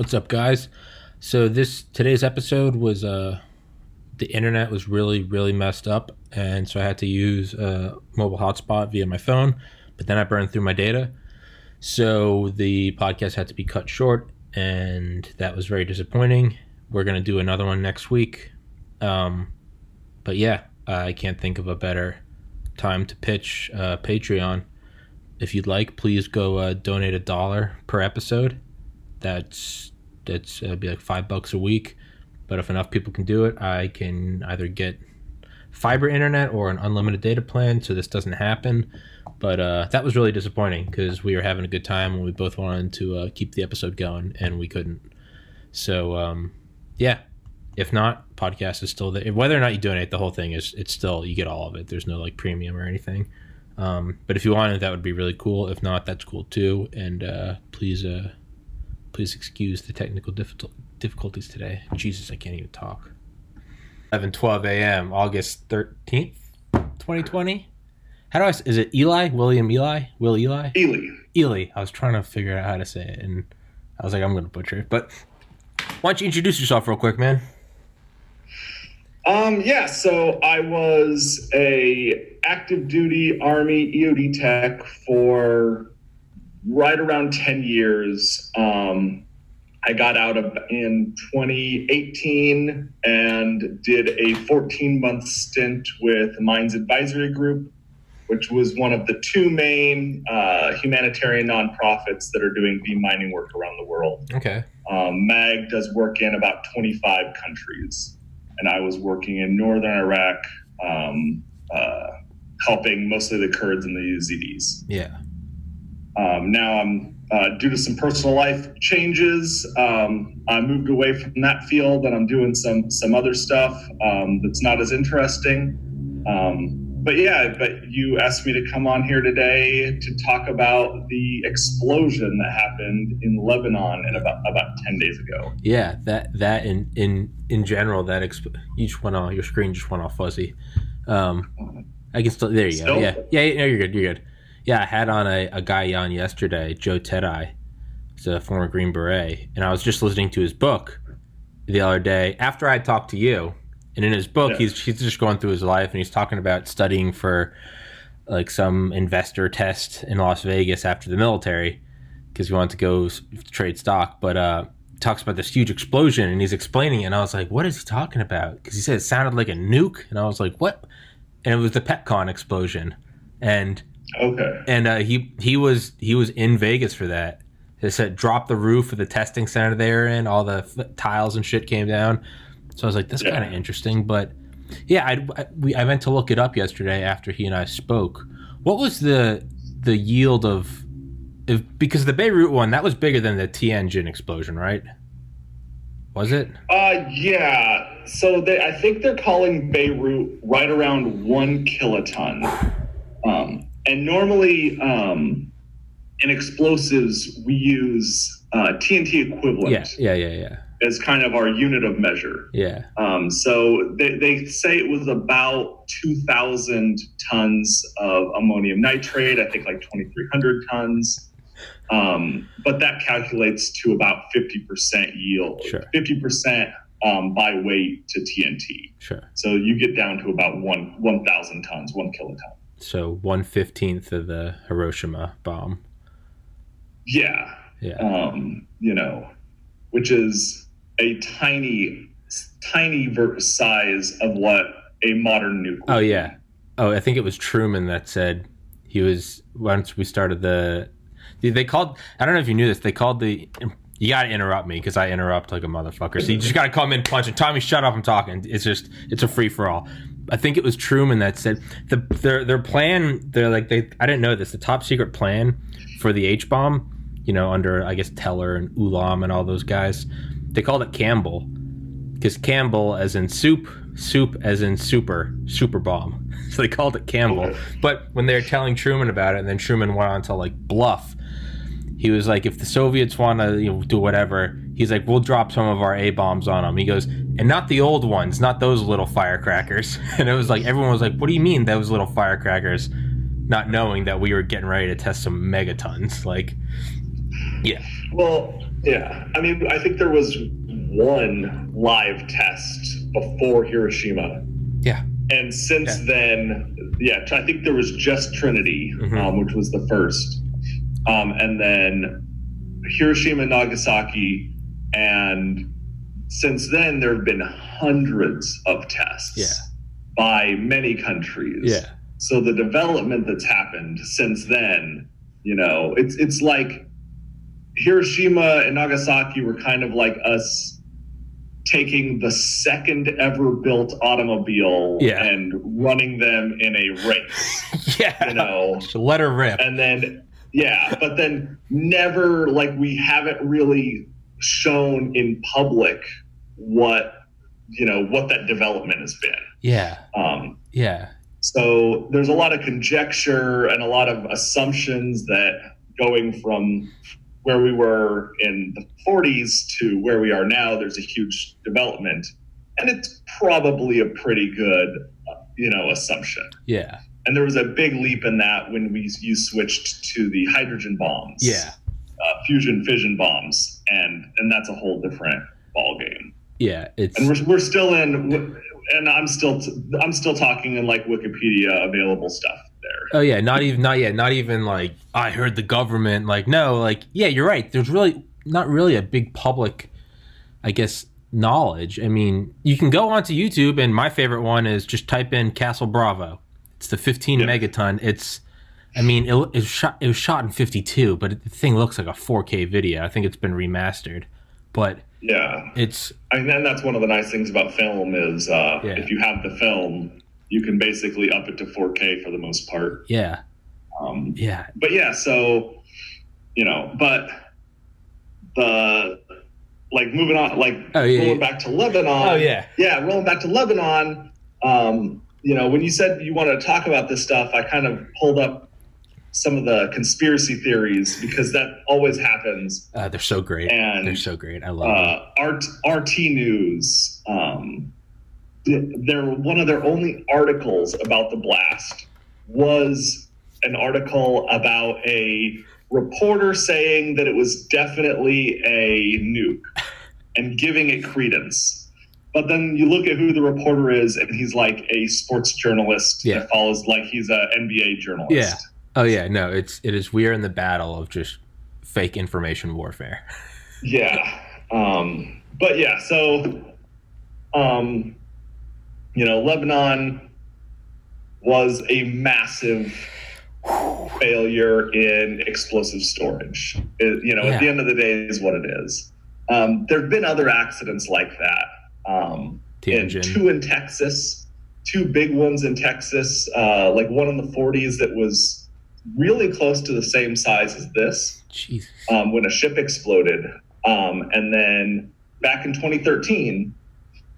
What's up, guys? So this today's episode was uh the internet was really really messed up, and so I had to use a mobile hotspot via my phone. But then I burned through my data, so the podcast had to be cut short, and that was very disappointing. We're gonna do another one next week, um, but yeah, I can't think of a better time to pitch uh, Patreon. If you'd like, please go uh, donate a dollar per episode. That's that's uh, be like five bucks a week. But if enough people can do it, I can either get fiber internet or an unlimited data plan, so this doesn't happen. But uh, that was really disappointing because we were having a good time and we both wanted to uh, keep the episode going and we couldn't. So um, yeah, if not, podcast is still there. Whether or not you donate, the whole thing is it's still you get all of it. There's no like premium or anything. Um, but if you wanted, that would be really cool. If not, that's cool too. And uh, please, uh, please excuse the technical difficulties today. Jesus, I can't even talk. 11 12 a.m. August 13th, 2020. How do I? Is it Eli? William Eli? Will Eli? Eli. Ely. I was trying to figure out how to say it, and I was like, I'm going to butcher it. But why don't you introduce yourself real quick, man? Um, yeah, so I was a active duty Army EOD tech for right around 10 years. Um, I got out of in 2018 and did a 14 month stint with Mines Advisory Group, which was one of the two main uh, humanitarian nonprofits that are doing demining work around the world. Okay. Um, MAG does work in about 25 countries and I was working in northern Iraq, um, uh, helping mostly the Kurds and the Yazidis. Yeah. Um, now I'm uh, due to some personal life changes. Um, I moved away from that field, and I'm doing some some other stuff um, that's not as interesting. Um, but yeah, but you asked me to come on here today to talk about the explosion that happened in Lebanon in about about ten days ago. Yeah, that that in in in general that exp- each went off your screen just went off fuzzy. Um, I can still there you still? go. Yeah, yeah, no, you're good. You're good. Yeah, I had on a, a guy on yesterday, Joe Tedai. He's a former Green Beret, and I was just listening to his book the other day after I talked to you and in his book, yeah. he's he's just going through his life and he's talking about studying for like some investor test in Las Vegas after the military because he wanted to go trade stock. But uh, talks about this huge explosion and he's explaining it. And I was like, what is he talking about? Because he said it sounded like a nuke. And I was like, what? And it was the Pepcon explosion. And okay. And uh, he he was he was in Vegas for that. They said drop the roof of the testing center they were in. All the f- tiles and shit came down. So I was like, that's yeah. kind of interesting. But yeah, I, I, we, I meant to look it up yesterday after he and I spoke. What was the the yield of if because the Beirut one that was bigger than the Tianjin explosion, right? Was it? Uh, yeah. So they, I think they're calling Beirut right around one kiloton. Um, and normally, um, in explosives, we use uh, TNT equivalent. Yeah, yeah, yeah, yeah as kind of our unit of measure. Yeah. Um, so they, they say it was about 2,000 tons of ammonium nitrate, I think like 2,300 tons. Um, but that calculates to about 50% yield, sure. 50% um, by weight to TNT. Sure. So you get down to about one 1,000 tons, one kiloton. So one fifteenth of the Hiroshima bomb. Yeah. Yeah. Um, you know, which is a tiny, tiny size of what a modern nuke. Oh yeah. Oh, I think it was Truman that said he was once we started the. They called. I don't know if you knew this. They called the. You got to interrupt me because I interrupt like a motherfucker. So you just got to come in punching. Tommy, shut up! I'm talking. It's just it's a free for all. I think it was Truman that said the their their plan. They're like they. I didn't know this. The top secret plan for the H bomb. You know, under I guess Teller and Ulam and all those guys they called it Campbell because Campbell, as in soup, soup as in super, super bomb. So they called it Campbell. Okay. But when they were telling Truman about it, and then Truman went on to like bluff, he was like, if the Soviets want to you know, do whatever, he's like, we'll drop some of our A bombs on them. He goes, and not the old ones, not those little firecrackers. And it was like, everyone was like, what do you mean those little firecrackers? Not knowing that we were getting ready to test some megatons. Like, yeah. Well, Yeah, I mean, I think there was one live test before Hiroshima, Yeah. and since Yeah. then, yeah, I think there was just Trinity, Mhm. um, which was the first, um, and then Hiroshima, Nagasaki, and since then there have been hundreds of tests Yeah. by many countries. Yeah. So the development that's happened since then, you know, it's it's like Hiroshima and Nagasaki were kind of like us taking the second ever built automobile Yeah. and running them in a race, Yeah. you know. Let her rip. And then yeah, but then never like we haven't really shown in public what you know what that development has been. Yeah. Um Yeah. so there's a lot of conjecture and a lot of assumptions that going from where we were in the 40s to where we are now, there's a huge development. And it's probably a pretty good, you know, assumption. Yeah. And there was a big leap in that when we you switched to the hydrogen bombs, Yeah. uh, fusion fission bombs, and and that's a whole different ball game. Yeah. It's And we're, we're still in, and I'm still I'm still talking in like Wikipedia available stuff there. Oh yeah, not even not yet, not even like I heard the government like no, like yeah, you're right. There's really not really a big public I guess knowledge. I mean, you can go onto YouTube and my favorite one is just type in Castle Bravo. It's the 15 Yeah. megaton. It's I mean, it, it was shot it was shot in 52, but the thing looks like a 4K video. I think it's been remastered. But Yeah, it's and then that's one of the nice things about film is uh, Yeah. if you have the film, you can basically up it to 4K for the most part. yeah. Um, Yeah. but yeah, so you know, but the like moving on, like Oh, yeah, rolling yeah. back to Lebanon. Oh, yeah. yeah, rolling back to Lebanon. Um, you know, when you said you wanted to talk about this stuff, I kind of pulled up some of the conspiracy theories because that always happens. Uh, they're so great. And, they're so great. I love them. Uh, Art, RT News. Um, they're one of their only articles about the blast was an article about a reporter saying that it was definitely a nuke and giving it credence. But then you look at who the reporter is, and he's like a sports journalist Yeah. that follows like he's an NBA journalist. Yeah. Oh yeah, no, it's it is we're in the battle of just fake information warfare. Yeah. Um, but yeah, so, um, you know, Lebanon was a massive failure in explosive storage. It- you know, at the end of the day, is what it is. Um, there have been other accidents like that. Um, in, two in Texas, two big ones in Texas, uh, like one in the 40s that was really close to the same size as this um, when a ship exploded. Um, and then back in 2013,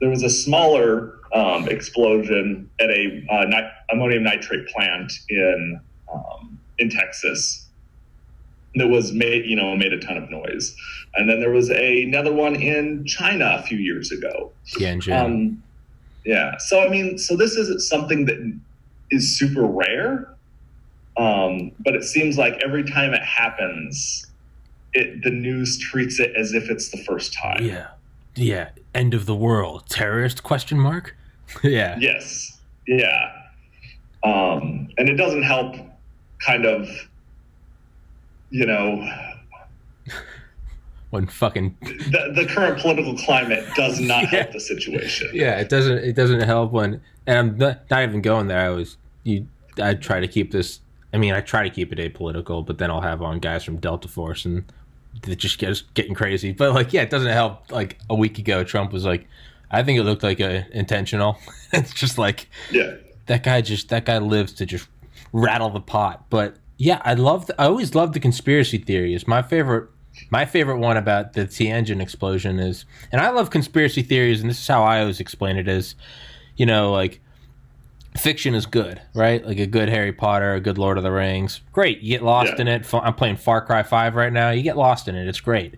there was a smaller um, explosion at a uh, nit- ammonium nitrate plant in um, in Texas that was made you know made a ton of noise. And then there was a, another one in China a few years ago. Tianjin. Um, yeah. So I mean, so this isn't something that is super rare, um, but it seems like every time it happens, it the news treats it as if it's the first time. yeah. Yeah. End of the world. Terrorist question mark? yeah. Yes. Yeah. Um, and it doesn't help, kind of, you know, When fucking the, the current political climate does not Yeah. help the situation. Yeah, it doesn't it doesn't help when and I'm not, not even going there. I was you I try to keep this I mean, I try to keep it apolitical, but then I'll have on guys from Delta Force and it just gets getting crazy. But like, yeah, it doesn't help. Like a week ago, Trump was like, "I think it looked like a intentional." it's just like Yeah. that guy just that guy lives to just rattle the pot. But yeah, I love. I always love the conspiracy theories. My favorite, my favorite one about the Tianjin explosion is, and I love conspiracy theories, and this is how I always explain it: is, you know, like fiction is good, right? Like a good Harry Potter, a good Lord of the Rings, great. You get lost Yeah. in it. I'm playing Far Cry Five right now. You get lost in it. It's great.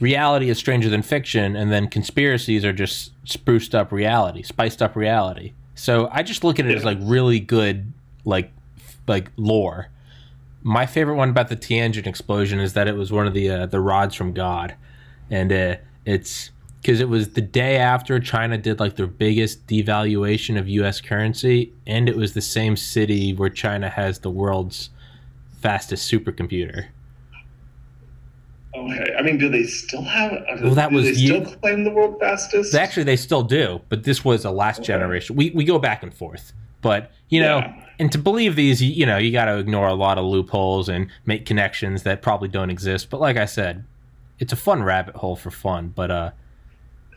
Reality is stranger than fiction, and then conspiracies are just spruced up reality, spiced up reality. So I just look at it as like really good, like like lore. my favorite one about the Tianjin explosion is that it was one of the uh, the rods from God, and uh, it's because it was the day after China did like their biggest devaluation of U.S. currency, and it was the same city where China has the world's fastest supercomputer. Okay, I mean, do they still have? Well, that do was they you- still claim the world fastest? Actually, they still do, but this was a last Okay. generation. We we go back and forth, but you know, Yeah. and to believe these, you, you know, you got to ignore a lot of loopholes and make connections that probably don't exist. But like I said, it's a fun rabbit hole for fun. But uh,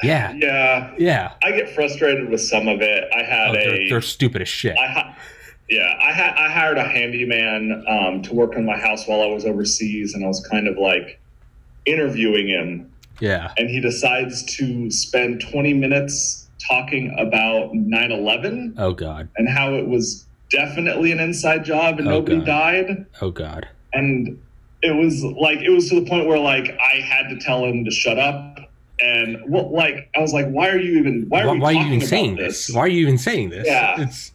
yeah, yeah, yeah, I get frustrated with some of it. I had Oh, they're, a they're stupid as shit. I ha- yeah, I had I hired a handyman um, to work on my house while I was overseas, and I was kind of like interviewing him, yeah, and he decides to spend 20 minutes talking about 9/11 oh god, and how it was definitely an inside job and Oh, nobody God. died, oh god, and it was like it was to the point where like I had to tell him to shut up. And well, like I was like, "Why are you even? Why are why, we why are you even saying this?" this? Why are you even saying this? Yeah. it's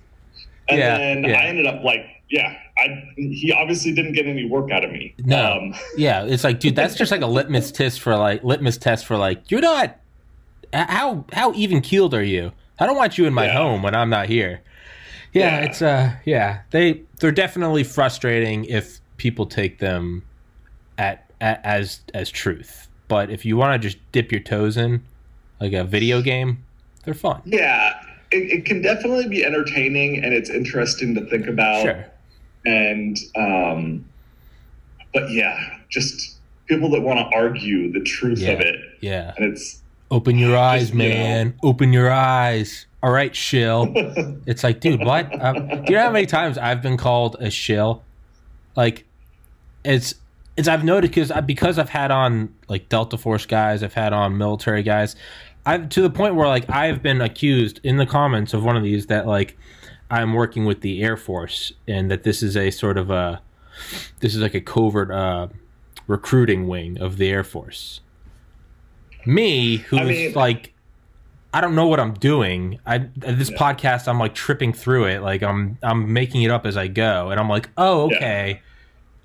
And Yeah, then yeah. I ended up like, yeah, I he obviously didn't get any work out of me. No. Um, Yeah, it's like, dude, that's just like a litmus test for like litmus test for like you're not how how even keeled are you? I don't want you in my Yeah. home when I'm not here. Yeah, Yeah. it's uh yeah they they're definitely frustrating if people take them at, at as as truth. But if you want to just dip your toes in, like a video game, they're fun. yeah, it, it can definitely be entertaining and it's interesting to think about. Sure. And um, but yeah, just people that want to argue the truth Yeah. of it, Yeah. and it's Open your eyes, Just, you know. man. Open your eyes. All right, shill. It's like, dude, what? Um, do you know how many times I've been called a shill? Like, it's it's I've noticed because because I've had on like Delta Force guys, I've had on military guys. I've to the point where like I've been accused in the comments of one of these that like I'm working with the Air Force and that this is a sort of a this is like a covert uh, recruiting wing of the Air Force. Me, who's I mean- like I don't know what I'm doing. I this Yeah. podcast I'm like tripping through it. Like I'm I'm making it up as I go and I'm like, "Oh, okay."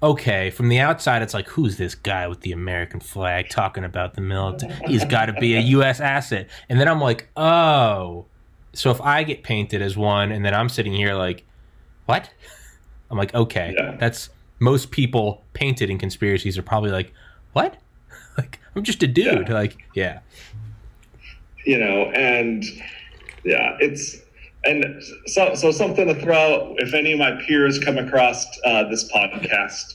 Okay, from the outside it's like, "Who's this guy with the American flag talking about the military? He's got to be a US asset." And then I'm like, "Oh." So if I get painted as one and then I'm sitting here like, "What?" I'm like, "Okay." Yeah. That's most people painted in conspiracies are probably like, "What?" Like, I'm just a dude. Yeah. Like, yeah. you know, and yeah, it's and so so something to throw. out, If any of my peers come across uh, this podcast,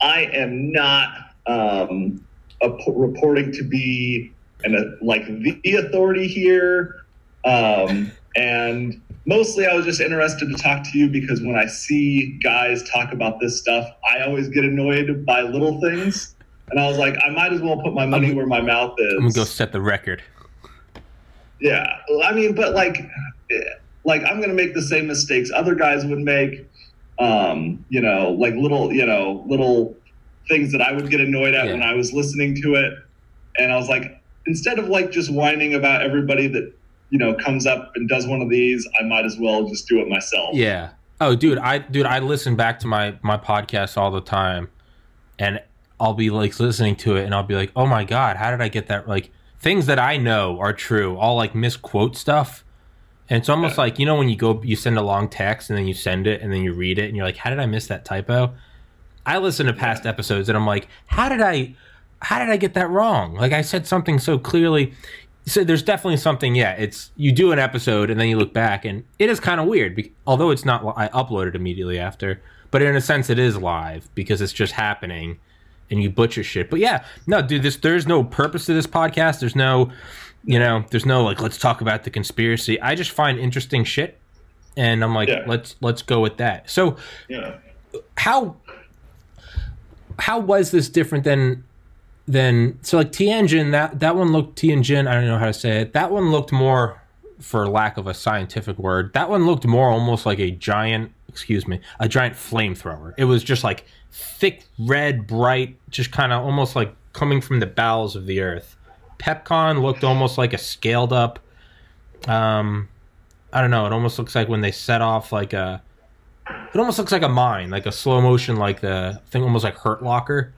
I am not um, a, reporting to be an a, like the authority here, um, and mostly I was just interested to talk to you because when I see guys talk about this stuff, I always get annoyed by little things. And I was like, I might as well put my money I'm- where my mouth is. I'm gonna go set the record. Yeah, I mean, but like, eh, like I'm gonna make the same mistakes other guys would make. Um, you know, like little, you know, little things that I would get annoyed at Yeah. when I was listening to it, and I was like, instead of like just whining about everybody that you know comes up and does one of these, I might as well just do it myself. Yeah. Oh, dude, I dude, I listen back to my my podcast all the time, and I'll be like listening to it, and I'll be like, oh my god, how did I get that? Like things that I know are true. I'll like misquote stuff, and it's almost like you know when you go, you send a long text, and then you send it, and then you read it, and you're like, how did I miss that typo? I listen to past episodes, and I'm like, how did I, how did I get that wrong? Like I said something so clearly. So there's definitely something. Yeah, it's you do an episode and then you look back, and it is kind of weird. Although it's not, I uploaded immediately after, but in a sense, it is live because it's just happening, and you butcher shit. But yeah, no, dude, this there's no purpose to this podcast. There's no, you know, there's no like let's talk about the conspiracy. I just find interesting shit, and I'm like, Yeah. let's let's go with that. So Yeah. how how was this different than than so like Tianjin that that one looked Tianjin I don't know how to say it that one looked more for lack of a scientific word that one looked more almost like a giant excuse me a giant flamethrower it was just like thick red bright just kind of almost like coming from the bowels of the earth Pepcon looked almost like a scaled up um I don't know it almost looks like when they set off like a it almost looks like a mine, like a slow motion, like the thing almost like Hurt Locker.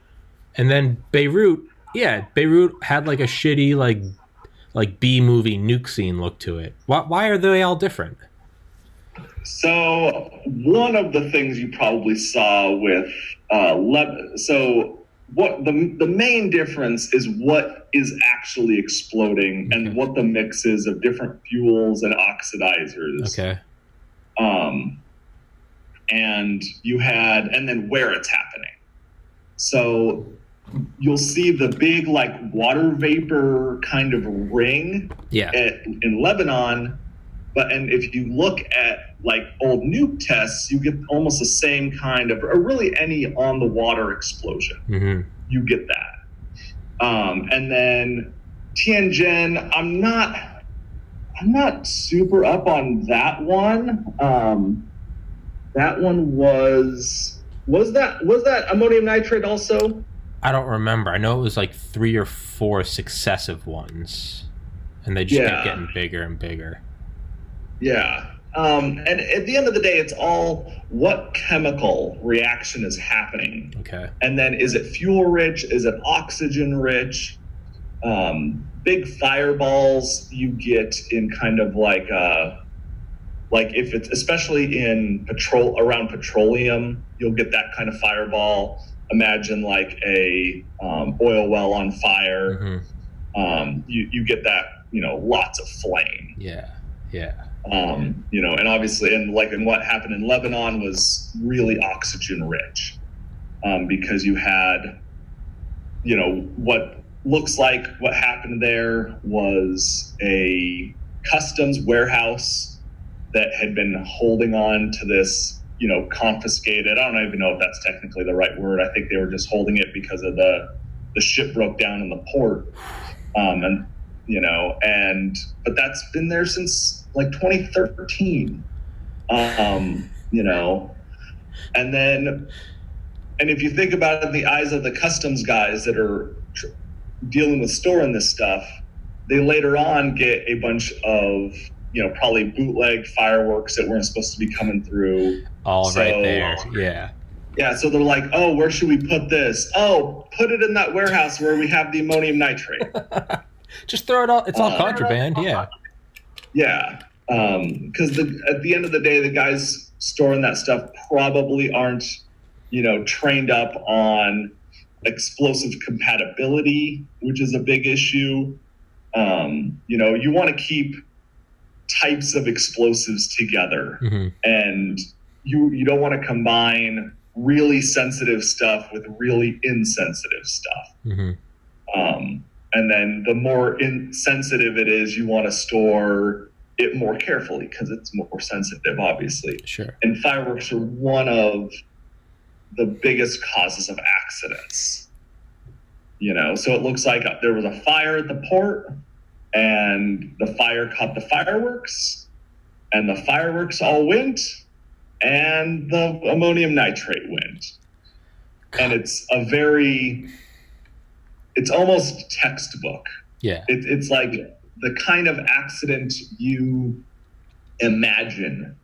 And then Beirut, yeah, Beirut had like a shitty like like B movie nuke scene look to it. Why, why are they all different? So one of the things you probably saw with uh, Le- so what the the main difference is what is actually exploding Okay. and what the mix is of different fuels and oxidizers. Okay. Um, and you had and then where it's happening. So you'll see the big like water vapor kind of ring Yeah. at, in Lebanon. But and if you look at like old nuke tests, you get almost the same kind of, or really any on the water explosion, hmm you get that. Um, and then Tianjin, I'm not, I'm not super up on that one. Um, that one was was that was that ammonium nitrate also? I don't remember. I know it was like three or four successive ones, and they just Yeah. kept getting bigger and bigger. Yeah. Um, and at the end of the day, it's all what chemical reaction is happening. Okay. And then is it fuel rich? Is it oxygen rich? Um, big fireballs you get in kind of like uh like if it's especially in petrol around petroleum, you'll get that kind of fireball. Imagine like a um, oil well on fire. hmm Um, you you get that you know lots of flame Yeah. Yeah. Um, you know, and obviously, and like, and what happened in Lebanon was really oxygen rich, um, because you had, you know, what looks like what happened there was a customs warehouse that had been holding on to this, you know, confiscated. I don't even know if that's technically the right word. I think they were just holding it because of the the ship broke down in the port, um, and you know, and but that's been there since like 2013. Um, you know, and then, and if you think about it in the eyes of the customs guys that are tr- dealing with storing this stuff, they later on get a bunch of you know probably bootleg fireworks that weren't supposed to be coming through. All right So- there. Yeah. Yeah, so they're like, oh, where should we put this? Oh, put it in that warehouse where we have the ammonium nitrate. Just throw it all. It's all Uh, contraband. Yeah. Yeah, Um because the at the end of the day, the guys storing that stuff probably aren't, you know, trained up on explosive compatibility, which is a big issue. Um, you know, you want to keep types of explosives together, hmm and you you don't want to combine really sensitive stuff with really insensitive stuff. hmm Um, and then the more insensitive it is, you want to store it more carefully because it's more sensitive, obviously. Sure. And fireworks are one of the biggest causes of accidents. You know, so it looks like uh, there was a fire at the port, and the fire caught the fireworks, and the fireworks all went, and the ammonium nitrate went and it's a very it's almost textbook Yeah. it, it's like the kind of accident you imagine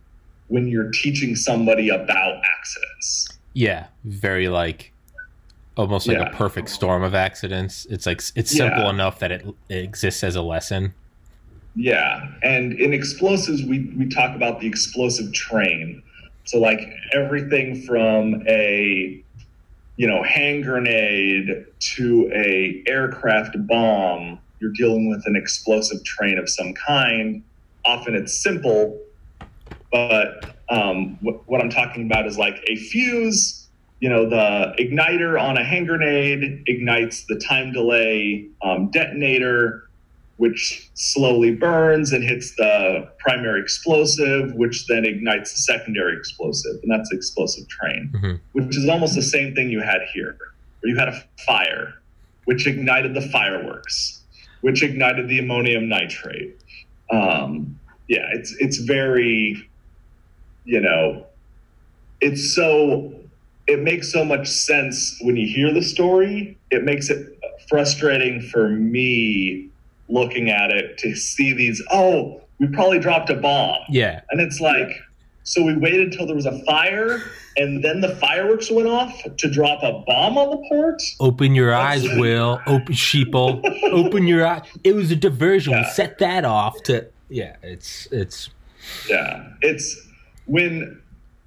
when you're teaching somebody about accidents Yeah. Very like almost like Yeah. a perfect storm of accidents. It's like it's simple Yeah. enough that it, it exists as a lesson. yeah and in explosives we, we talk about the explosive train so like everything from a you know hand grenade to a aircraft bomb you're dealing with an explosive train of some kind. Often it's simple but um, what, what i'm talking about is like a fuse you know the igniter on a hand grenade ignites the time delay um, detonator which slowly burns and hits the primary explosive, which then ignites the secondary explosive, and that's the explosive train, Mhm. which is almost the same thing you had here, where you had a fire, which ignited the fireworks, which ignited the ammonium nitrate. Um, yeah, it's it's very, you know, it's so it makes so much sense when you hear the story. It makes it frustrating for me looking at it to see these. Oh, we probably dropped a bomb, Yeah. and it's like, So we waited till there was a fire, and then the fireworks went off to drop a bomb on the port. Open your eyes, Will. Open sheeple. Open your eyes. It was a diversion. We set that off to. Yeah, it's it's Yeah, it's when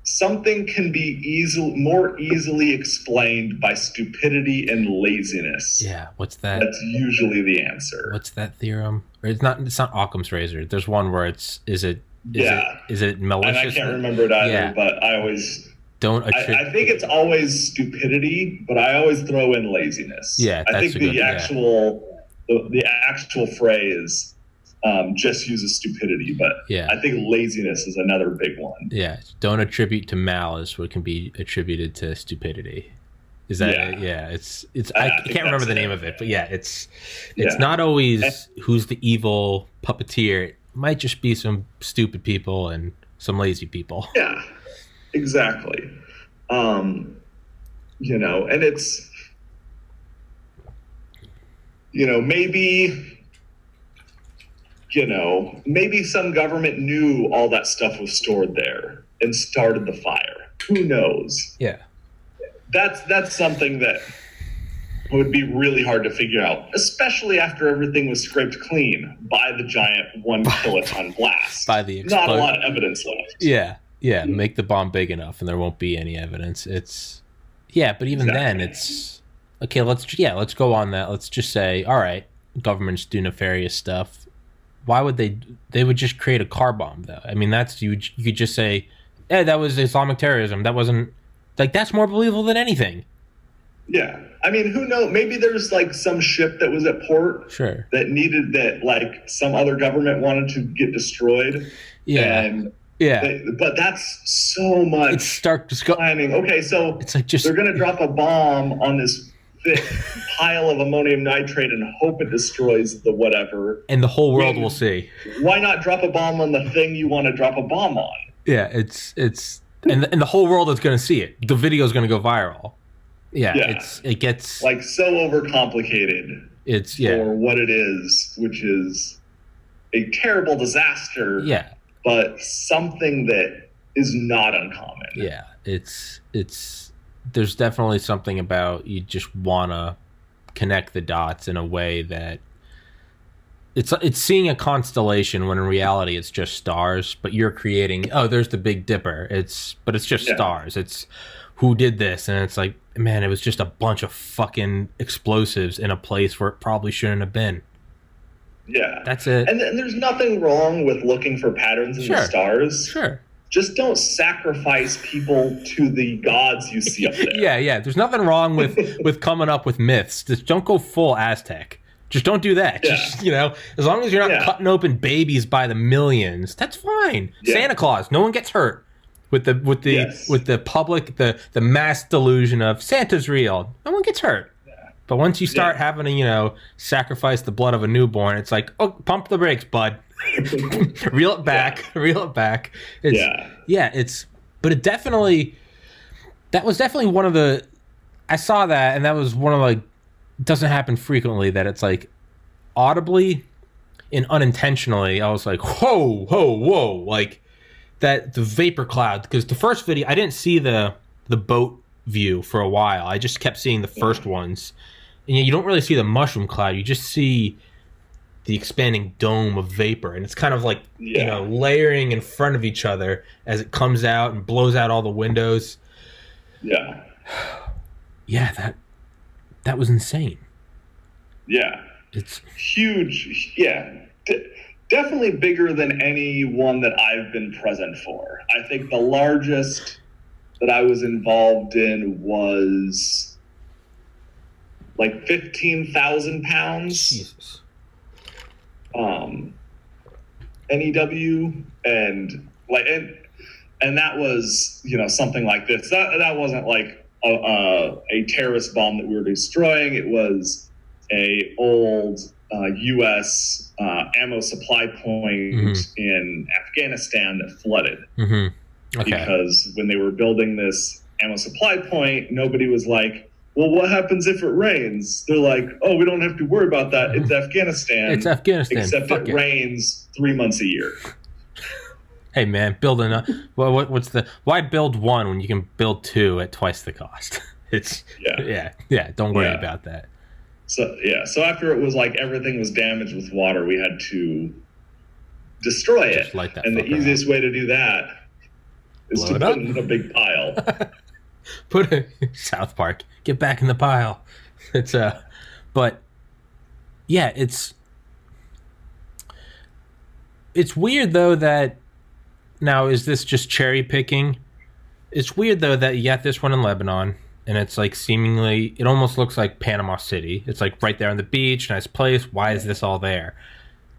something can be easily more easily explained by stupidity and laziness. yeah. What's that? That's usually the answer. What's that theorem? Or it's not. It's not Occam's razor. There's one where it's. Is it? Is Yeah. It, is it malicious? and? I can't remember it either, Yeah. but I always Don't I. I think it's always stupidity, but I always throw in laziness. Yeah, I think a the good- yeah. actual the, the actual phrase um, just uses stupidity, but Yeah. I think laziness is another big one. Yeah, don't attribute to malice what can be attributed to stupidity. Is that Yeah. yeah? it's it's I- I, I can't remember the name it. of it, but yeah, it's it's Yeah. not always who's the evil puppeteer. It might just be some stupid people and some lazy people. Yeah, exactly. Um, you know, and it's, you know, maybe, you know, maybe some government knew all that stuff was stored there and started the fire. Who knows? Yeah, That's that's something that would be really hard to figure out, especially after everything was scraped clean by the giant one kiloton blast. By the not a lot of evidence left. yeah, yeah. Make the bomb big enough, and there won't be any evidence. It's yeah, but even then, it's okay. Let's yeah, let's go on that. Let's just say, all right, governments do nefarious stuff. Why would they? They would just create a car bomb, though. I mean, that's you. You could just say, "Hey, that was Islamic terrorism. That wasn't like that's more believable than anything." Yeah. I mean, who knows? Maybe there's like some ship that was at port Sure. that needed that, like some other government wanted to get destroyed. Yeah. And yeah. they, but that's so much it's stark disgust. planning. Okay, so It's like just they're going to drop a bomb on this thick pile of ammonium nitrate and hope it destroys the whatever. and the whole world when- will see. Why not drop a bomb on the thing you want to drop a bomb on? Yeah, it's it's and the, and the whole world is going to see it. The video is going to go viral. Yeah, Yeah. it's it gets Like so overcomplicated it's yeah for what it is, which is a terrible disaster. yeah but something that is not uncommon. yeah. It's it's there's definitely something about you just want to connect the dots in a way that it's it's seeing a constellation when in reality it's just stars. But you're creating oh there's the Big Dipper. It's but it's just Yeah. stars. It's who did this and it's like man it was just a bunch of fucking explosives in a place where it probably shouldn't have been. Yeah. That's it. And, and there's nothing wrong with looking for patterns in Sure. the stars. Sure. Just don't sacrifice people to the gods you see up there. Yeah, yeah. There's nothing wrong with with coming up with myths. Just don't go full Aztec. Just don't do that. Yeah. Just you know, as long as you're not Yeah. cutting open babies by the millions, that's fine. Yeah. Santa Claus, no one gets hurt with the with the Yes. with the public the the mass delusion of Santa's real. No one gets hurt. But once you start having to, you know, sacrifice the blood of a newborn, it's like, oh, pump the brakes, bud. Reel it back. Reel it back. It's, Yeah. yeah, it's but it definitely that was definitely one of the I saw that and that was one of like doesn't happen frequently that it's like audibly and unintentionally I was like whoa whoa whoa like that the vapor cloud because the first video I didn't see the the boat view for a while I just kept seeing the first ones and you don't really see the mushroom cloud you just see the expanding dome of vapor and it's kind of like you know layering in front of each other as it comes out and blows out all the windows Yeah. yeah that that was insane Yeah. it's Huge. Yeah. D- definitely bigger than any one that I've been present for. I think the largest that I was involved in was like 15,000 pounds. jesus um, NEW and like and and that was you know something like this. That that wasn't like a, a, a terrorist bomb that we were destroying. It was a old uh, U.S. Uh, ammo supply point Mhm. in Afghanistan that flooded mm-hmm okay because when they were building this ammo supply point, nobody was like. Well, what happens if it rains? They're like, oh, we don't have to worry about that. It's Afghanistan it's afghanistan except Fuck it it. rains three months a year. Hey man, building a well, what, what's the why build one when you can build two at twice the cost? It's Yeah. yeah, yeah. Don't worry Yeah. about that. So yeah, so after it was like everything was damaged with water, we had to destroy Just it. and the easiest way to do that is Blow to put up. it in a big pile. Put it South Park. Get back in the pile. It's uh, but yeah, it's it's weird though that now is this just cherry picking? It's weird though that you got this one in Lebanon and it's like seemingly it almost looks like Panama City. It's like right there on the beach, nice place. Why is this all there?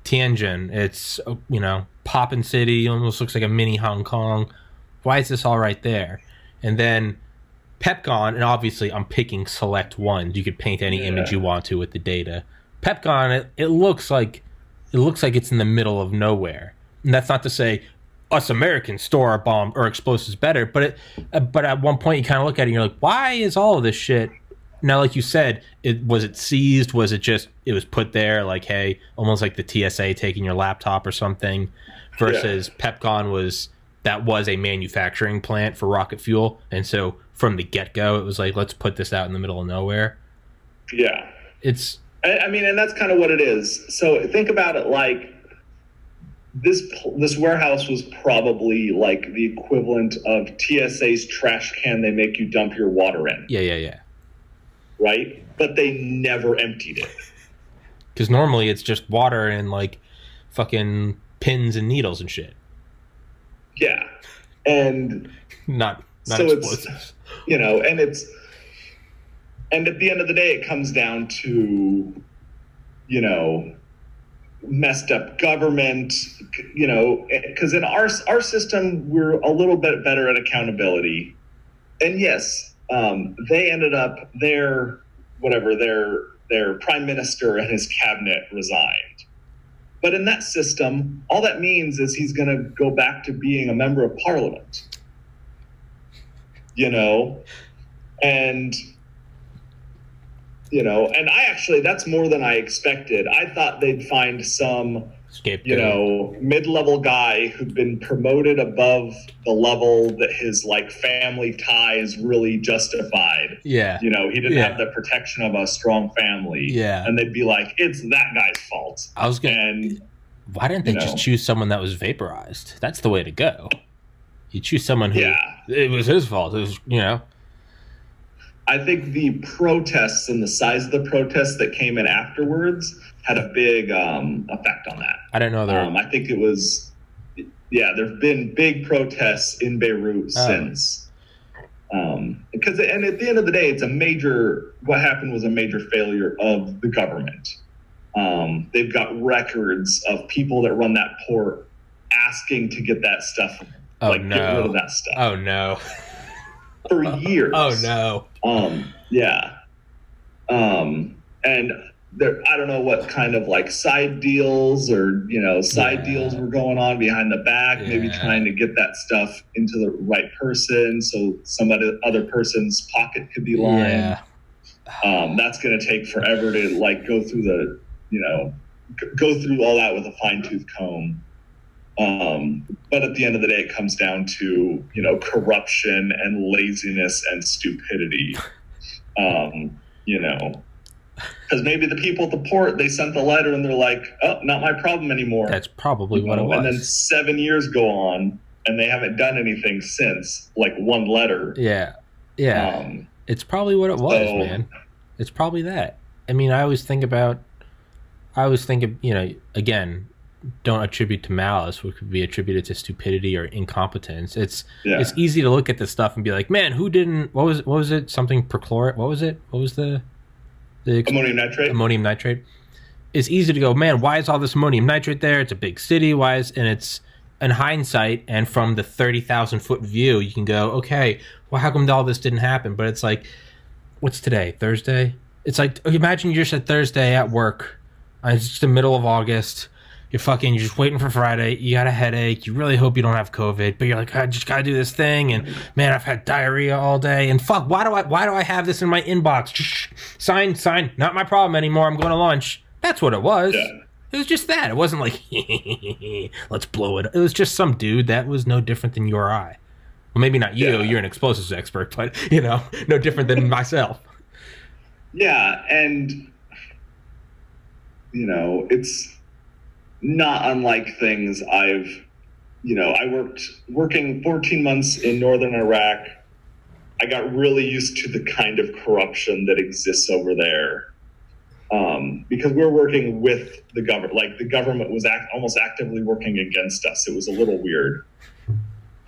Tianjin, it's you know Poppin City, almost looks like a mini Hong Kong. Why is this all right there? And then Pepcon, and obviously I'm picking select ones. You could paint any Yeah. image you want to with the data. Pepcon, it, it looks like it looks like it's in the middle of nowhere. And that's not to say us Americans store our bomb or explosives better, but it, uh, but at one point you kind of look at it and you're like, why is all of this shit? Now, like you said, it was it seized? Was it just it was put there like, hey, almost like the TSA taking your laptop or something? Versus Pepcon was that was a manufacturing plant for rocket fuel, and so from the get go, it was like, let's put this out in the middle of nowhere. yeah. It's I, I mean, and that's kind of what it is. So think about it like this this warehouse was probably like the equivalent of TSA's trash can they make you dump your water in, yeah, yeah, yeah. right? But they never emptied it. Because normally it's just water and like fucking pins and needles and shit. Yeah. And Not not So it's- explosives. You know, and it's and at the end of the day it comes down to you know messed up government you know because in our our system we're a little bit better at accountability. And yes um, they ended up their whatever their their prime minister and his cabinet resigned. But in that system all that means is he's going to go back to being a member of parliament you know and you know and i actually that's more than i expected i thought they'd find some Scapegoat. you know mid-level guy who'd been promoted above the level that his like family ties really justified Yeah. you know he didn't Yeah. have the protection of a strong family Yeah. and they'd be like it's that guy's fault I was gonna. and Why didn't they you just choose someone that was vaporized? That's the way to go. You choose someone who yeah it was his fault. It was you know. I think the protests and the size of the protests that came in afterwards had a big um, effect on that. I don't know. There. Um, I think it was, yeah, there have been big protests in Beirut Oh. since. Um, because, and at the end of the day, it's a major, what happened was a major failure of the government. Um, they've got records of people that run that port asking to get that stuff, oh like get rid no. of that stuff Oh no. for years. Oh no. Um, yeah. Um, and there, I don't know what kind of like side deals or, you know, side Yeah. deals were going on behind the back, maybe trying to get that stuff into the right person so somebody, other person's pocket could be lined. Yeah. Um, that's going to take forever to like go through the, you know, go through all that with a fine tooth comb. Um, but at the end of the day, it comes down to you know corruption and laziness and stupidity. Um, you know, because maybe the people at the port they sent the letter and they're like, "Oh, not my problem anymore." That's probably You what it was. And then seven years go on, and they haven't done anything since, like one letter. yeah. Yeah. Um, It's probably what it was, So- man. It's probably that. I mean, I always think about, I always think of, you know, again, don't attribute to malice, which could be attributed to stupidity or incompetence. It's yeah. it's easy to look at this stuff and be like, man, who didn't? What was what was it? Something perchlorate? What was it? What was the the ammonium nitrate. ammonium nitrate? It's easy to go, man. Why is all this ammonium nitrate there? It's a big city. Why is and it's in hindsight and from the thirty thousand foot view, you can go, okay, well, how come all this didn't happen? But it's like, what's today? Thursday. It's like imagine you're just at Thursday at work. It's just the middle of August. You're fucking. You're just waiting for Friday. You got a headache. You really hope you don't have COVID, but you're like, I just gotta do this thing. And man, I've had diarrhea all day. And fuck, why do I? Why do I have this in my inbox? Shh, sign, sign. Not my problem anymore. I'm going to lunch. That's what it was. Yeah. It was just that. It wasn't like let's blow it. It was just some dude that was no different than you or I. Well, maybe not you. Yeah. You're an explosives expert, but you know, no different than myself. Yeah, and you know, it's not unlike things I've you know, I worked working 14 months in northern Iraq. I got really used to the kind of corruption that exists over there. Um, because we're working with the government, like the government was act- almost actively working against us. It was a little weird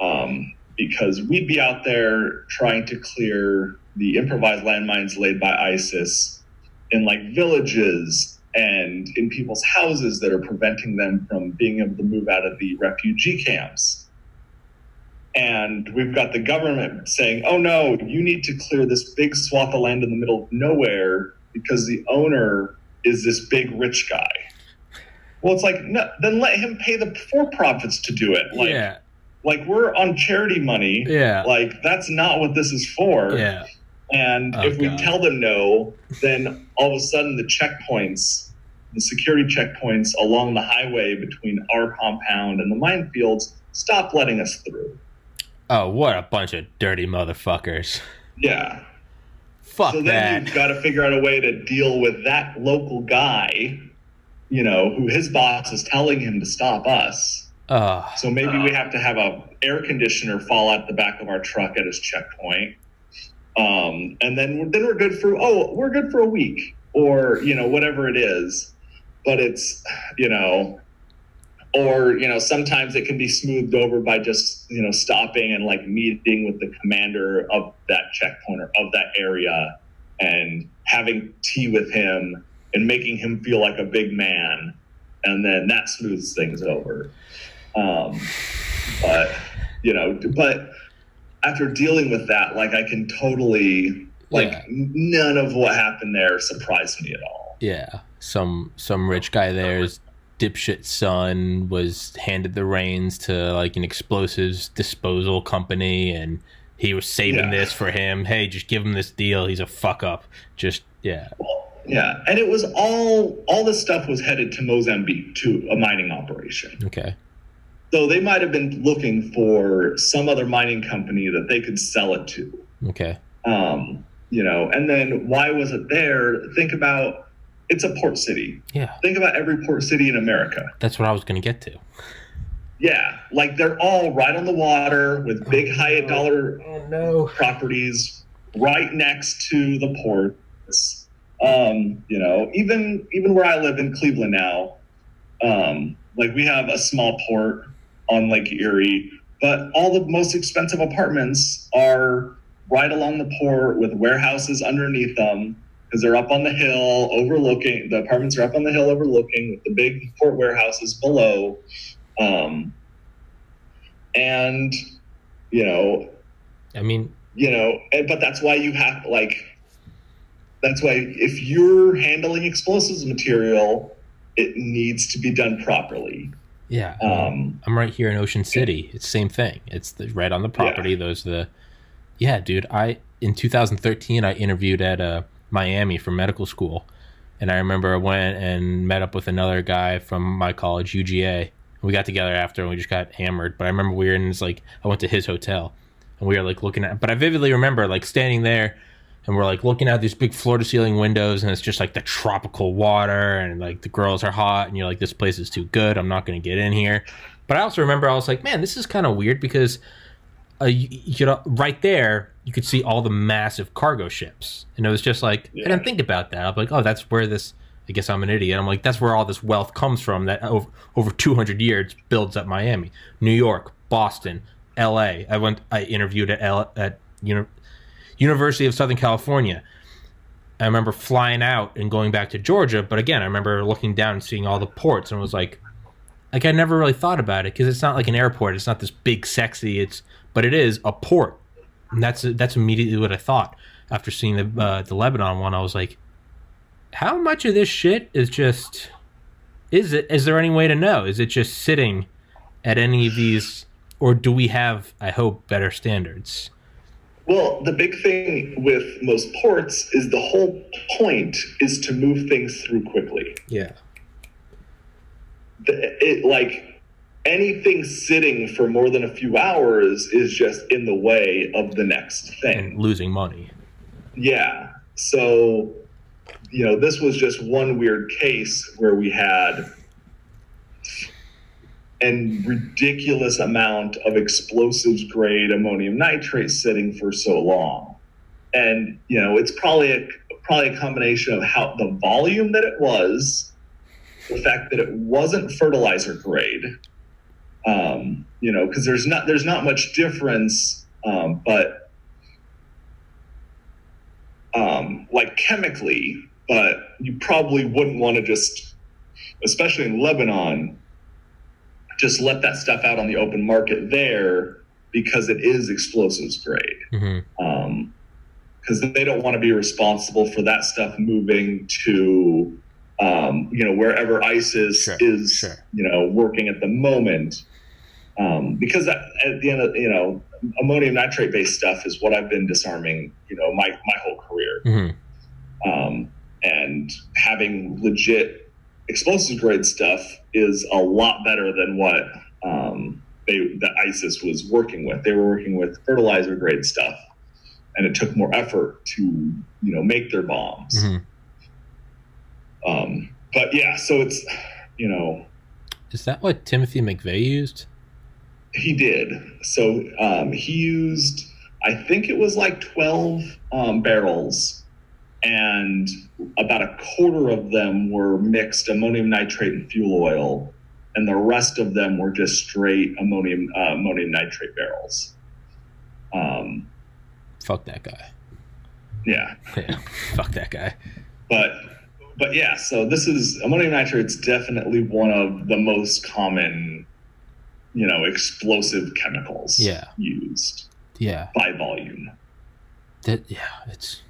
um, because we'd be out there trying to clear the improvised landmines laid by ISIS in like villages and in people's houses that are preventing them from being able to move out of the refugee camps. And we've got the government saying, oh no, you need to clear this big swath of land in the middle of nowhere because the owner is this big rich guy. Well, it's like, no, then let him pay the for profits to do it. Like, yeah, like we're on charity money. yeah, Like, that's not what this is for. yeah, And Oh, if we God. tell them no, then all of a sudden the checkpoints, the security checkpoints along the highway between our compound and the minefields stop letting us through. Oh, what a bunch of dirty motherfuckers! Yeah. Fuck so then that. you've got to figure out a way to deal with that local guy, you know, who his boss is telling him to stop us. Oh, So maybe we have to have a air conditioner fall out the back of our truck at his checkpoint. Um, and then we're, then we're good for oh we're good for a week or you know whatever it is, but it's you know or you know sometimes it can be smoothed over by just you know stopping and like meeting with the commander of that checkpoint or of that area and having tea with him and making him feel like a big man. And then that smooths things over. Um, but you know but after dealing with that like i can totally like Yeah. none of what happened there surprised me at all yeah. Some some rich guy there's dipshit son was handed the reins to like an explosives disposal company, and he was saving Yeah. this for him. Hey, just give him this deal. He's a fuck up. Just yeah, yeah and it was all all this stuff was headed to mozambique to a mining operation okay, so they might have been looking for some other mining company that they could sell it to okay, um, you know and then why was it there think about it's a port city yeah. think about every port city in america That's what I was gonna get to. yeah like they're all right on the water with big high dollar Oh no. properties right next to the ports. Um, you know, even even where I live in Cleveland now, um, like we have a small port on Lake Erie, but all the most expensive apartments are right along the port with warehouses underneath them because they're up on the hill overlooking the apartments are up on the hill overlooking with the big port warehouses below. Um, and you know, I mean, you know and, but that's why you have like that's why if you're handling explosives material it needs to be done properly yeah. um I'm right here in Ocean City. It's the same thing. It's the, right on the property. Those are the yeah, dude. I in 2013 I interviewed at uh, Miami for medical school, and I remember I went and met up with another guy from my college, UGA. We got together after and we just got hammered. But I remember we were in this like I went to his hotel and we were like looking at. But I vividly remember like standing there and we're like looking out these big floor to ceiling windows and it's just like the tropical water and like the girls are hot and you're like this place is too good. I'm not going to get in here. But i also remember i was like man this is kind of weird because uh, you, you know right there you could see all the massive cargo ships. And it was just like Yeah. i didn't think about that. I'm like oh that's where this i guess i'm an idiot. I'm like that's where all this wealth comes from that over, over 200 years builds up miami. New york boston la i went i interviewed at L, at you know University of Southern California. I remember flying out and going back to Georgia, but again, I remember looking down and seeing all the ports and was like, like I never really thought about it because it's not like an airport. It's not this big, sexy. It's but it is a port, and that's that's immediately what I thought after seeing the uh, the Lebanon one. I was like, how much of this shit is just is it? Is there any way to know? Is it just sitting at any of these, or do we have? I hope better standards. Well the big thing with most ports is the whole point is to move things through quickly Yeah. the, it like anything sitting for more than a few hours is just in the way of the next thing. And losing money. Yeah. So, you know, this was just one weird case where we had an ridiculous amount of explosives grade ammonium nitrate sitting for so long. And, you know, it's probably a probably a combination of how the volume that it was, the fact that it wasn't fertilizer grade, um, you know, because there's not there's not much difference, um, but um, like chemically, but you probably wouldn't want to just, especially in Lebanon, just let that stuff out on the open market there because it is explosives grade. Mm-hmm. Um, because they don't want to be responsible for that stuff moving to, um, you know, wherever ISIS Sure, is, sure. you know, working at the moment. Um, because at, at the end of, you know, ammonium nitrate based stuff is what I've been disarming, you know, my, my whole career. Mm-hmm. Um, and having legit explosive grade stuff is a lot better than what um, they the ISIS was working with. They were working with fertilizer grade stuff, and it took more effort to you know make their bombs. Mm-hmm. Um, but yeah, so it's you know Is that what Timothy McVeigh used? he did. So um, he used I think it was like twelve um, barrels. And about a quarter of them were mixed ammonium nitrate and fuel oil, and the rest of them were just straight ammonium uh, ammonium nitrate barrels. Um, Fuck that guy. yeah, Yeah. Fuck that guy. but but yeah, so this is ammonium nitrate nitrate's definitely one of the most common, you know, explosive chemicals Yeah. used Yeah. by volume. That yeah, it's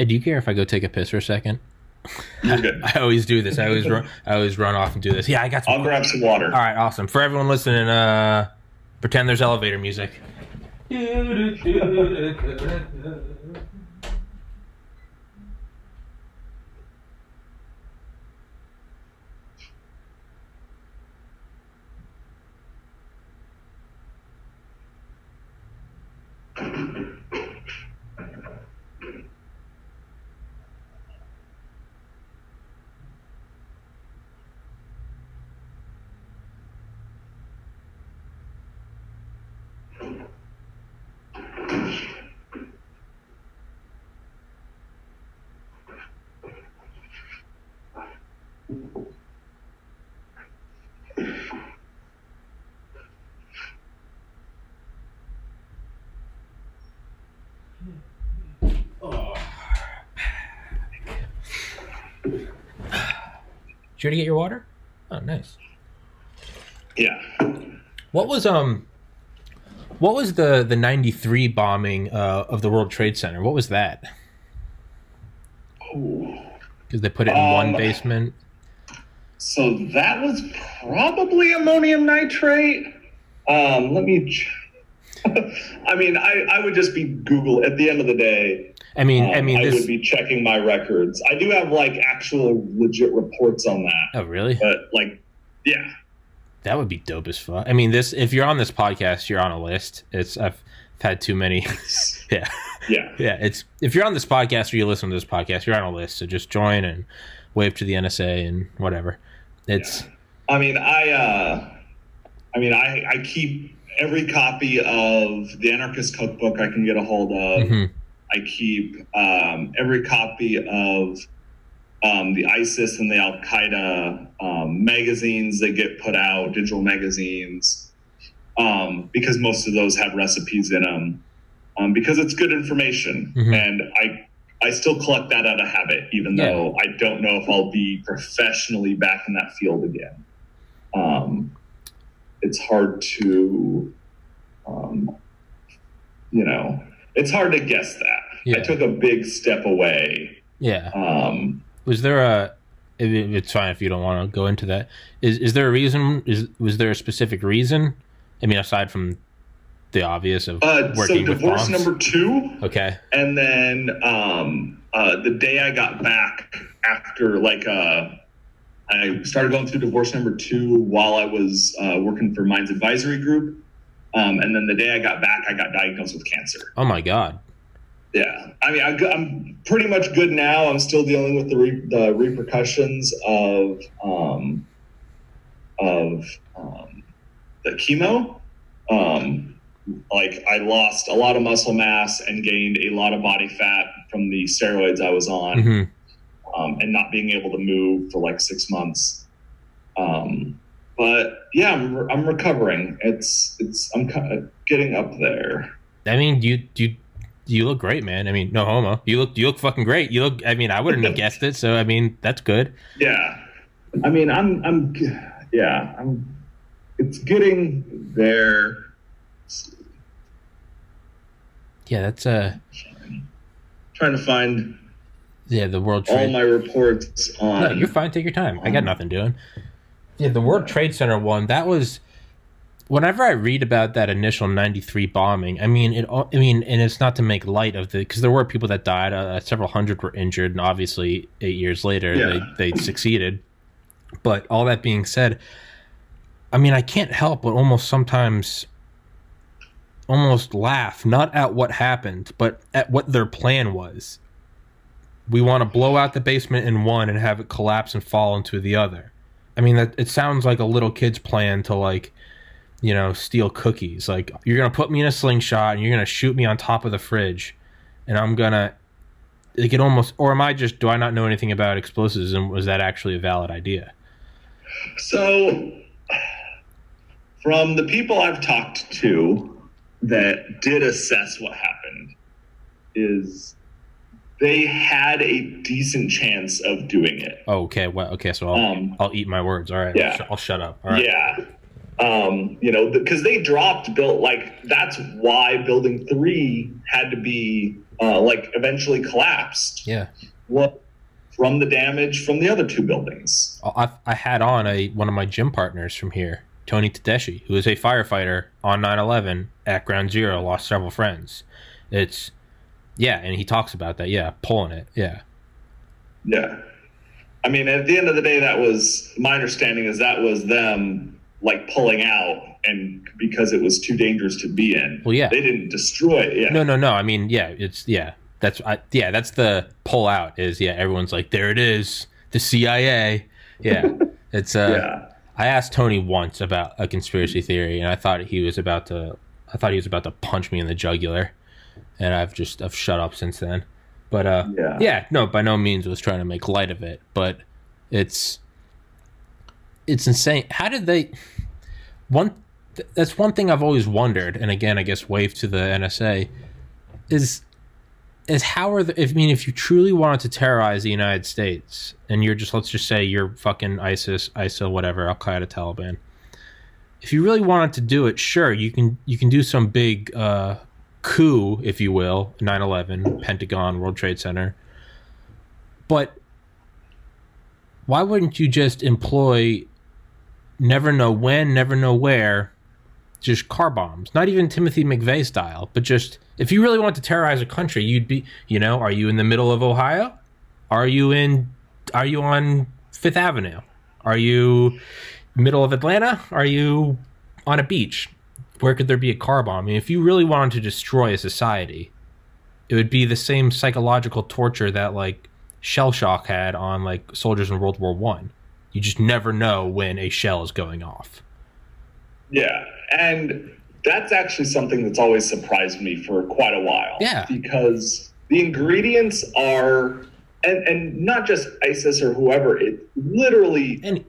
Hey, do you care if I go take a piss for a second? You're good. I always do this. I always run I always run off and do this. Yeah, I got some I'll grab some water. All right, awesome. For everyone listening, uh pretend there's elevator music. Did you already get your water? Oh, nice. Yeah. What was um what was the the 93 bombing uh, of the World Trade Center? What was that? Ooh. Cuz they put it in one Um, basement. So that was probably ammonium nitrate. Um, let me. Ch- I mean, I, I would just be Google at the end of the day. I mean, um, I mean I this would be checking my records. I do have like actual legit reports on that, Oh, really? but like, yeah, That would be dope as fuck. I mean, this if you're on this podcast, you're on a list. It's I've had too many. yeah. yeah, Yeah, it's if you're on this podcast or you listen to this podcast, you're on a list. So just join and wave to the NSA and whatever. It's I mean, I, uh, I mean, I, I keep every copy of the Anarchist Cookbook I can get a hold of. mhm. I keep um, every copy of um, the ISIS and the Al Qaeda um, magazines that get put out, digital magazines, um, because most of those have recipes in them. Um, because it's good information, Mhm. and I I still collect that out of habit, even Yeah. though I don't know if I'll be professionally back in that field again. Um, it's hard to, um, you know, it's hard to guess that. Yeah. I took a big step away. yeah. Um, Was there a? it- It's fine if you don't want to go into that. Is is there a reason? Is was there a specific reason? I mean, aside from the obvious of uh, so working with divorce number two, Okay. and then um, uh, the day I got back after like uh, I started going through divorce number two while I was uh, working for Mines Advisory Group. Um, and then the day I got back, I got diagnosed with cancer. Oh my god. Yeah, I mean, I, am pretty much good now. I'm still dealing with the, re- the repercussions of um, of um, the chemo. Um, like I lost a lot of muscle mass and gained a lot of body fat from the steroids I was on, mm-hmm. um, and not being able to move for like six months. Um, but yeah, I'm, re- I'm recovering. It's it's I'm kind of getting up there. I mean, you you you look great, man. I mean, no homo. You look you look fucking great. You look. I mean, I wouldn't have guessed it. So I mean, that's good. Yeah, I mean, I'm I'm yeah, I'm. It's getting there. Yeah, that's uh trying to find. Yeah, the World Trade. All my reports on. No, you're fine. Take your time. I got nothing doing. Yeah, the World Trade Center one. That was whenever I read about that initial '93 bombing, I mean it. I mean, and it's not to make light of the because there were people that died. Uh, several hundred were injured, and obviously, eight years later, yeah. they they succeeded. But all that being said, I mean, I can't help but almost sometimes almost laugh not at what happened, but at what their plan was. We want to blow out the basement in one and have it collapse and fall into the other. I mean, that it sounds like a little kid's plan to like you know, steal cookies. Like you're gonna put me in a slingshot and you're gonna shoot me on top of the fridge, and I'm gonna. like It almost, or am I just? Do I not know anything about explosives? And was that actually a valid idea? So, from the people I've talked to that did assess what happened, is they had a decent chance of doing it. Oh, okay. Well, okay. So I'll, um, I'll eat my words. All right. Yeah. I'll, sh- I'll shut up. All right. Yeah um, you know, because they dropped built like that's why building three had to be uh, like eventually collapsed. Yeah. What from the damage from the other two buildings? Oh, I, I had on a one of my gym partners from here, Tony Tedeschi, who is a firefighter on 9/11 at Ground Zero, lost several friends. It's yeah, and he talks about that. Yeah, pulling it. Yeah. Yeah. I mean, at the end of the day, that was my understanding is that was them like pulling out and because it was too dangerous to be in. Well, yeah, they didn't destroy it. Yeah. No, no, no. I mean, yeah, it's yeah. That's I, yeah. That's the pull out. Is yeah. Everyone's like, there it is, the CIA. Yeah, it's uh. yeah. I asked Tony once about a conspiracy theory, and I thought he was about to. I thought he was about to punch me in the jugular, and I've just I've shut up since then. But uh, yeah, yeah no, by no means was trying to make light of it, but it's it's insane. How did they? One that's one thing I've always wondered, and again, I guess wave to the NSA is is how are the, if, I mean, if you truly wanted to terrorize the United States, and you're just let's just say you're fucking ISIS, ISIL, whatever, Al Qaeda, Taliban. If you really wanted to do it, sure, you can you can do some big uh, coup, if you will, 9/11, Pentagon, World Trade Center. But why wouldn't you just employ never know when, never know where, just car bombs. Not even Timothy McVeigh style, but just if you really want to terrorize a country, you'd be, you know, are you in the middle of Ohio? Are you in are you on 5th Avenue? Are you middle of Atlanta? Are you on a beach? Where could there be a car bomb? I mean, if you really wanted to destroy a society, it would be the same psychological torture that like shell shock had on like soldiers in World War One. You just never know when a shell is going off. Yeah. And that's actually something that's always surprised me for quite a while. Yeah. Because the ingredients are, and, and not just ISIS or whoever, it literally, and,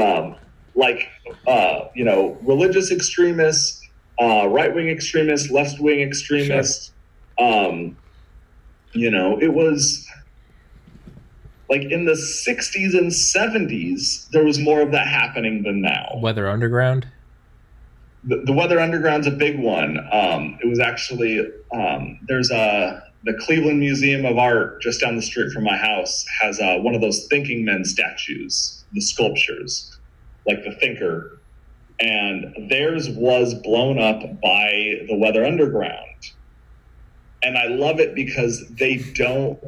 um, like, uh, you know, religious extremists, uh, right wing extremists, left wing extremists. Sure. Um, you know, it was like in the 60s and 70s there was more of that happening than now weather underground the, the weather underground's a big one. Um, it was actually um, there's a the cleveland museum of art just down the street from my house has uh, one of those thinking men statues the sculptures like the thinker. And theirs was blown up by the weather underground. And i love it because they don't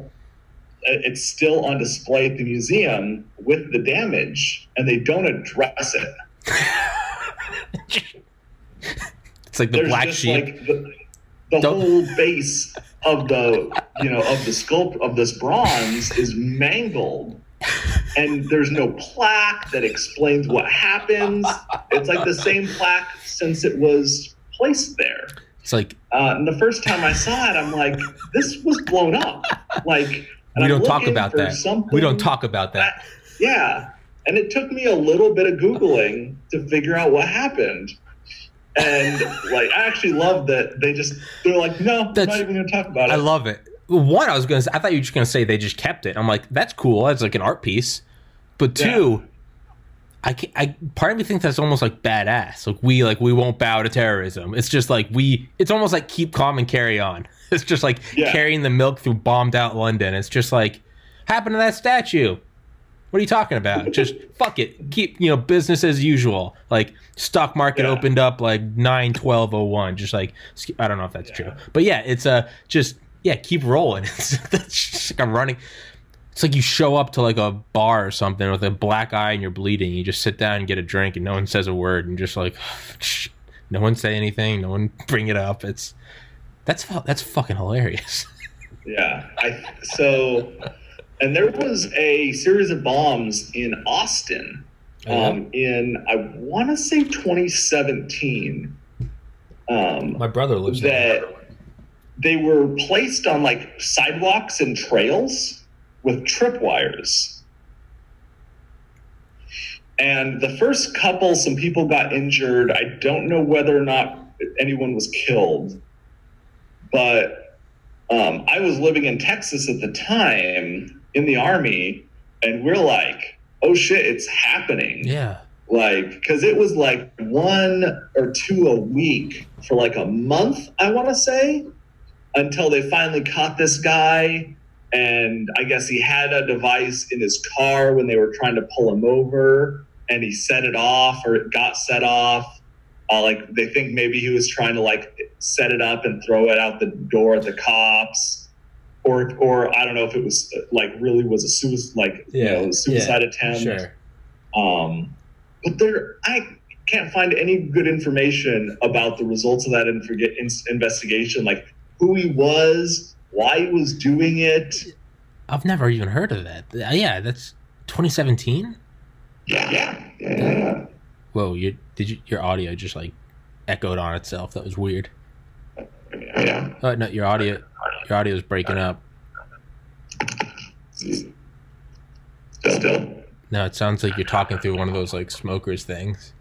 it's still on display at the museum with the damage, and they don't address it. it's like the There's black sheep. like the, the whole base of the you know of the sculpt of this bronze is mangled and there's no plaque that explains what happens it's like the same plaque since it was placed there it's like uh, and the first time i saw it i'm like this was blown up like we I'm don't talk about that. We don't talk about that. yeah. And it took me a little bit of Googling to figure out what happened. And like, I actually love that they just, they're like, no, That's- not even going to talk about it. I love it. One, I was gonna. Say, I thought you were just gonna say they just kept it. I'm like, that's cool. That's like an art piece. But two, I, can't, I part of me thinks that's almost like badass. Like we like we won't bow to terrorism. It's just like we. It's almost like keep calm and carry on. It's just like Yeah. carrying the milk through bombed out London. It's just like happened to that statue. What are you talking about? Just fuck it. Keep you know business as usual. Like stock market Yeah. opened up like nine twelve oh one. Just like I don't know if that's true, but yeah, it's a uh, just yeah keep rolling. It's, it's just like I'm running. It's like you show up to like a bar or something with a black eye and you're bleeding. You just sit down and get a drink and no one says a word and just like no one say anything. No one bring it up. It's that's that's fucking hilarious. Yeah. I, so, and there was a series of bombs in Austin um, in, I want to say 2017. Um, My brother lives that they were placed on like sidewalks and trails with tripwires. And the first couple, some people got injured. I don't know whether or not anyone was killed, but um, I was living in Texas at the time in the army, and we're like, oh shit, it's happening. Yeah. like because it was like one or two a week for like a month i want to say until they finally caught this guy. And i guess he had a device in his car when they were trying to pull him over and he set it off or it got set off. Uh, like they think maybe he was trying to like set it up and throw it out the door at the cops or or i don't know if it was like really was a suicide like yeah, you Yeah, know suicide attempt Sure. um, but there, I can't find any good information about the results of that in- investigation, like who he was, why he was doing it. I've never even heard of that. Uh, Yeah, that's 2017. Yeah, yeah, yeah. Whoa, you did you, your audio just like echoed on itself. That was weird. yeah. Oh no, your audio your audio is breaking up. Still, No, it sounds like you're talking through one of those like smokers things.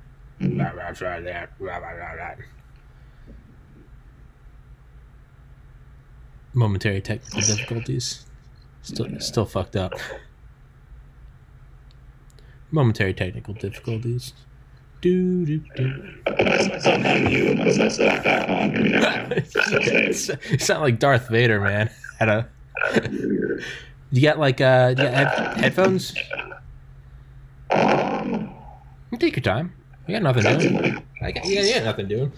Momentary technical difficulties. Still, still fucked up. Momentary technical difficulties. Do do do. I put myself on mute and back on. Hear me. You sound like Darth Vader, man. Had a. You got like uh, you got head- headphones? You take your time. We got nothing doing. I got, yeah, yeah, nothing doing.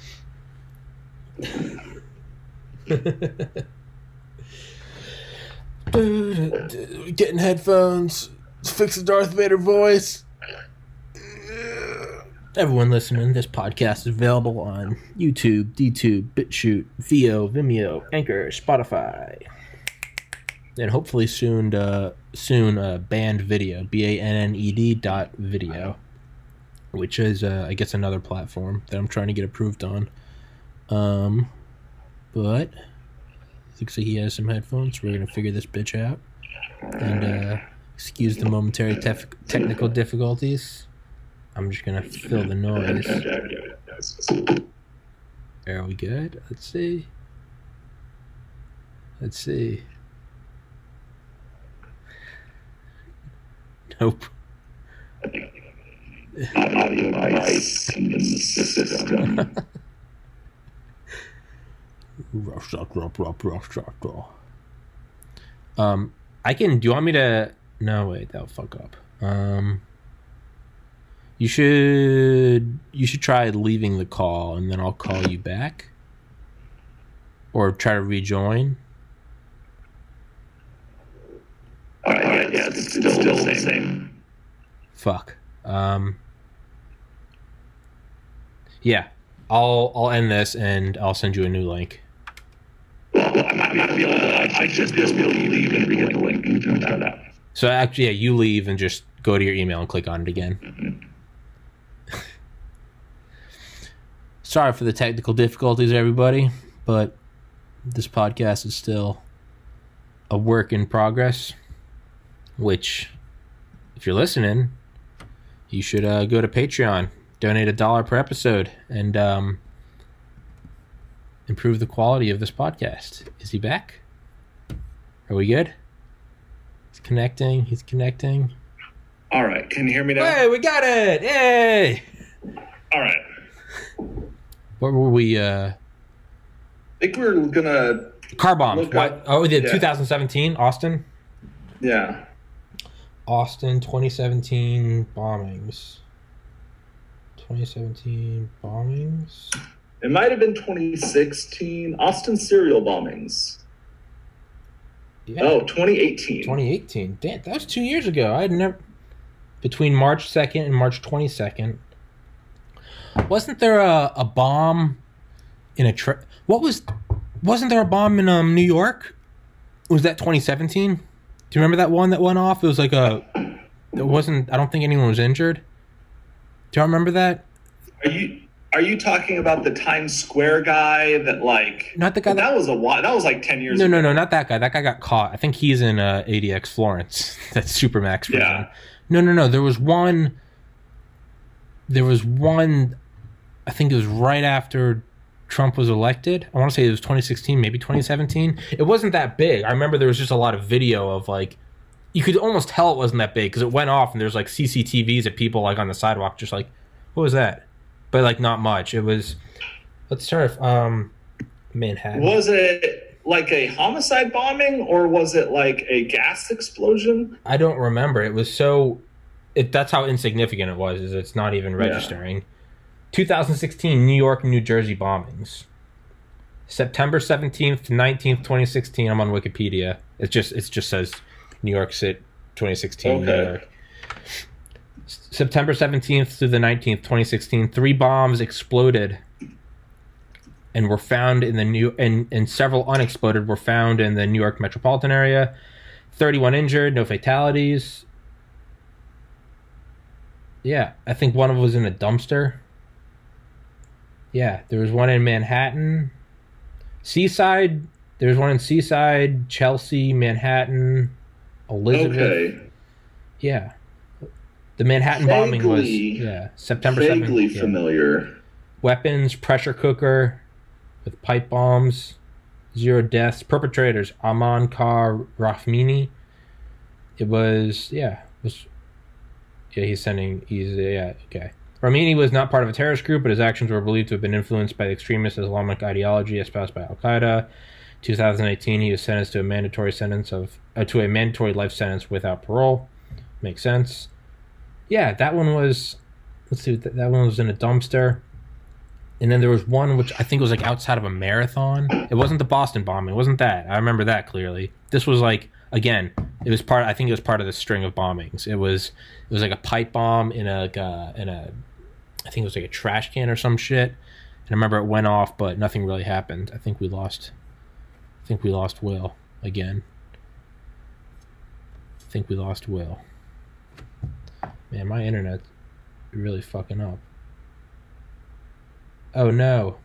Getting headphones. Fix the Darth Vader voice. Everyone listening, this podcast is available on YouTube, DTube, BitChute, Veoh, Vimeo, Anchor, Spotify, and hopefully soon, uh, soon, uh, banned video, B A N N E D dot video, which is, uh, I guess, another platform that I'm trying to get approved on. Um, but looks like he has some headphones. We're gonna figure this bitch out, and uh, excuse the momentary tef- technical difficulties. I'm just gonna fill the noise. Are we good? Let's see. Let's see. Nope. Audio device in the system. Um, I can. Do you want me to? No, wait. That'll fuck up. Um, you should. You should try leaving the call, and then I'll call you back, or try to rejoin. Alright, yeah, it's, it's still, still the same. Fuck. Um. Yeah, I'll I'll end this and I'll send you a new link. Well, I'm not gonna be able to. I, I just be able to leave and re-get the link and try that. So actually, yeah, you leave and just go to your email and click on it again. Sorry for the technical difficulties, everybody, but this podcast is still a work in progress. Which, if you're listening, you should uh, go to Patreon, donate a dollar per episode, and um, improve the quality of this podcast. Is he back? Are we good? He's connecting. He's connecting. All right, can you hear me now? Hey, we got it! Yay! All right. What were we? uh I think we're gonna. Car bombs. What? up- Oh, the yeah. 2017 Austin. Yeah. Austin 2017 bombings. 2017 bombings. It might have been 2016 Austin serial bombings. Yeah. Oh, 2018. 2018. Damn, that was two years ago. I had never. Between March 2nd and March 22nd. Wasn't there a, a bomb in a tra What was. Wasn't there a bomb in um, New York? Was that 2017? Do you remember that one that went off? It was like a. It wasn't. I don't think anyone was injured. Do you remember that? Are you are you talking about the Times Square guy that like? Not the guy that. that was a while. That was like 10 years. No, ago. no, no, not that guy. That guy got caught. I think he's in uh, ADX Florence. That's Supermax version. Yeah. No, no, no. There was one. There was one. I think it was right after Trump was elected. I want to say it was 2016, maybe 2017. It wasn't that big. I remember there was just a lot of video of like. You could almost tell it wasn't that big because it went off and there's like CCTVs of people like on the sidewalk, just like, what was that? But like not much. It was. Let's start. with, Um, Manhattan. Was it like a homicide bombing or was it like a gas explosion? I don't remember. It was so. It that's how insignificant it was. Is it's not even registering. 2016 New York New Jersey bombings. September 17th to 19th, 2016. I'm on Wikipedia. It just it just says New York City 2016 New Okay. York. September 17th to the 19th, 2016. Three bombs exploded and were found in the new and, and several unexploded were found in the New York metropolitan area. 31 injured, no fatalities. Yeah, I think one of them was in a dumpster. Yeah, there was one in Manhattan. Seaside, there was one in Seaside, Chelsea, Manhattan, Elizabeth. Okay. Yeah. The Manhattan bombing was yeah, September Vaguely 7th. yeah. familiar. Weapons, pressure cooker with pipe bombs, zero deaths. Perpetrators, Ahmad Khan Rahami. It was, yeah, it was, yeah, he's sending, he's, yeah, okay. Rahami was not part of a terrorist group, but his actions were believed to have been influenced by the extremist Islamic ideology espoused by Al Qaeda. 2018, he was sentenced to a mandatory sentence of, uh, to a mandatory life sentence without parole. Makes sense. Yeah, that one was, let's see, that one was in a dumpster. And then there was one which I think was like outside of a marathon. It wasn't the Boston bombing. It wasn't that. I remember that clearly. This was like again, it was part. I think it was part of the string of bombings. It was it was like a pipe bomb in a uh, in a I think it was like a trash can or some shit. And I remember it went off, but nothing really happened. I think we lost. I think we lost Will again. I think we lost Will. Man, my internet really fucking up. Oh no.